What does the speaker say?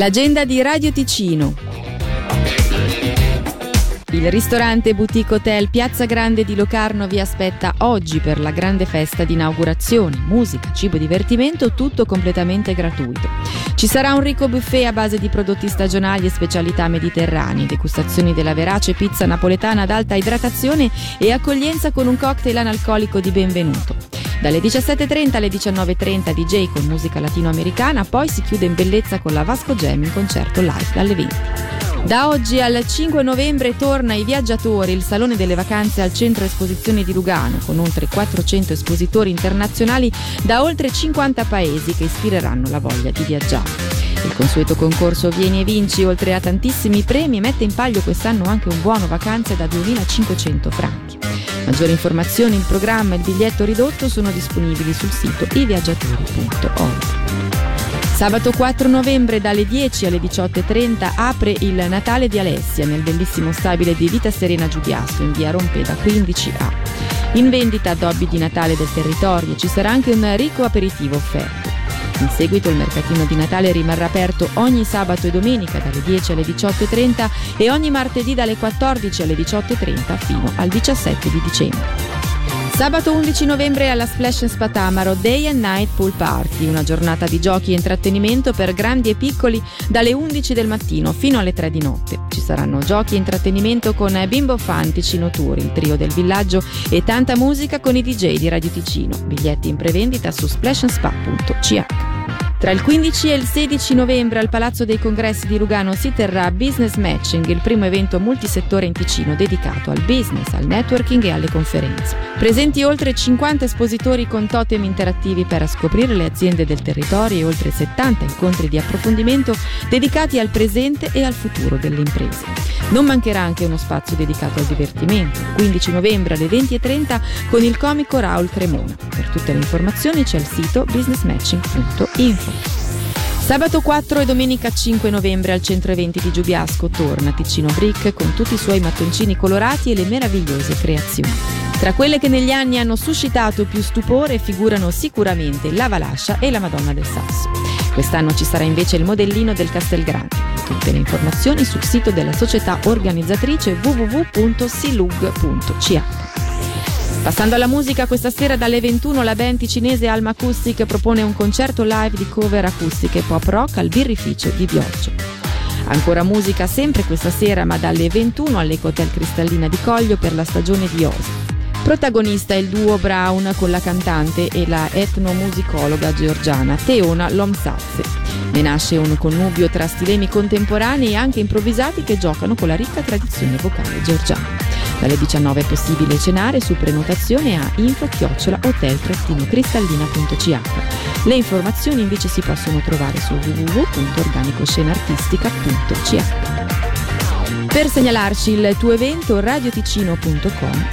L'agenda di Radio Ticino. Il ristorante Boutique Hotel Piazza Grande di Locarno vi aspetta oggi per la grande festa di inaugurazione. Musica, cibo e divertimento, tutto completamente gratuito. Ci sarà un ricco buffet a base di prodotti stagionali e specialità mediterranee, degustazioni della verace pizza napoletana ad alta idratazione e accoglienza con un cocktail analcolico di benvenuto. Dalle 17.30 alle 19.30 DJ con musica latinoamericana, poi si chiude in bellezza con la Vasco Jam in concerto live dalle 20. Da oggi al 5 novembre torna ai viaggiatori il Salone delle Vacanze al Centro Esposizioni di Lugano, con oltre 400 espositori internazionali da oltre 50 paesi che ispireranno la voglia di viaggiare. Il consueto concorso Vieni e Vinci, oltre a tantissimi premi, mette in palio quest'anno anche un buono vacanze da 2.500 franchi. Maggiori informazioni, il programma e il biglietto ridotto sono disponibili sul sito iviaggiatori.org. Sabato 4 novembre dalle 10 alle 18.30 apre il Natale di Alessia nel bellissimo stabile di Vita Serena Giudiasto in via Rompeda 15A. In vendita addobbi di Natale del territorio ci sarà anche un ricco aperitivo offerto. In seguito il mercatino di Natale rimarrà aperto ogni sabato e domenica dalle 10 alle 18.30 e ogni martedì dalle 14 alle 18.30 fino al 17 di dicembre. Sabato 11 novembre alla Splash Spatamaro Day and Night Pool Party, una giornata di giochi e intrattenimento per grandi e piccoli dalle 11 del mattino fino alle 3 di notte. Ci saranno giochi e intrattenimento con Bimbo Fantici Noturi, il trio del villaggio e tanta musica con i DJ di Radio Ticino. Biglietti in prevendita su splashandspa.ch. Tra il 15 e il 16 novembre al Palazzo dei Congressi di Lugano si terrà Business Matching, il primo evento multisettore in Ticino dedicato al business, al networking e alle conferenze. Presenti oltre 50 espositori con totem interattivi per scoprire le aziende del territorio e oltre 70 incontri di approfondimento dedicati al presente e al futuro delle imprese. Non mancherà anche uno spazio dedicato al divertimento, il 15 novembre alle 20.30 con il comico Raul Cremona. Per tutte le informazioni c'è il sito businessmatching.info. Sabato 4 e domenica 5 novembre al centro eventi di Giubiasco torna Ticino Brick con tutti i suoi mattoncini colorati e le meravigliose creazioni. Tra quelle che negli anni hanno suscitato più stupore figurano sicuramente la Valascia e la Madonna del Sasso. Quest'anno ci sarà invece il modellino del Castelgrande. Tutte le informazioni sul sito della società organizzatrice www.silug.ch. Passando alla musica, questa sera dalle 21 la band cinese Alma Acoustic propone un concerto live di cover acustiche pop rock al birrificio di Bioggio. Ancora musica sempre questa sera, ma dalle 21 all'Eco Hotel Cristallina di Coglio per la stagione di Osa. Protagonista è il duo Brown con la cantante e la etnomusicologa georgiana Teona Lomsazze. Ne nasce un connubio tra stilemi contemporanei e anche improvvisati che giocano con la ricca tradizione vocale georgiana. Dalle 19 è possibile cenare su prenotazione a info-hotel-cristallina.ch. Le informazioni invece si possono trovare su www.organicoscenartistica.ch. Per segnalarci il tuo evento radioticino.com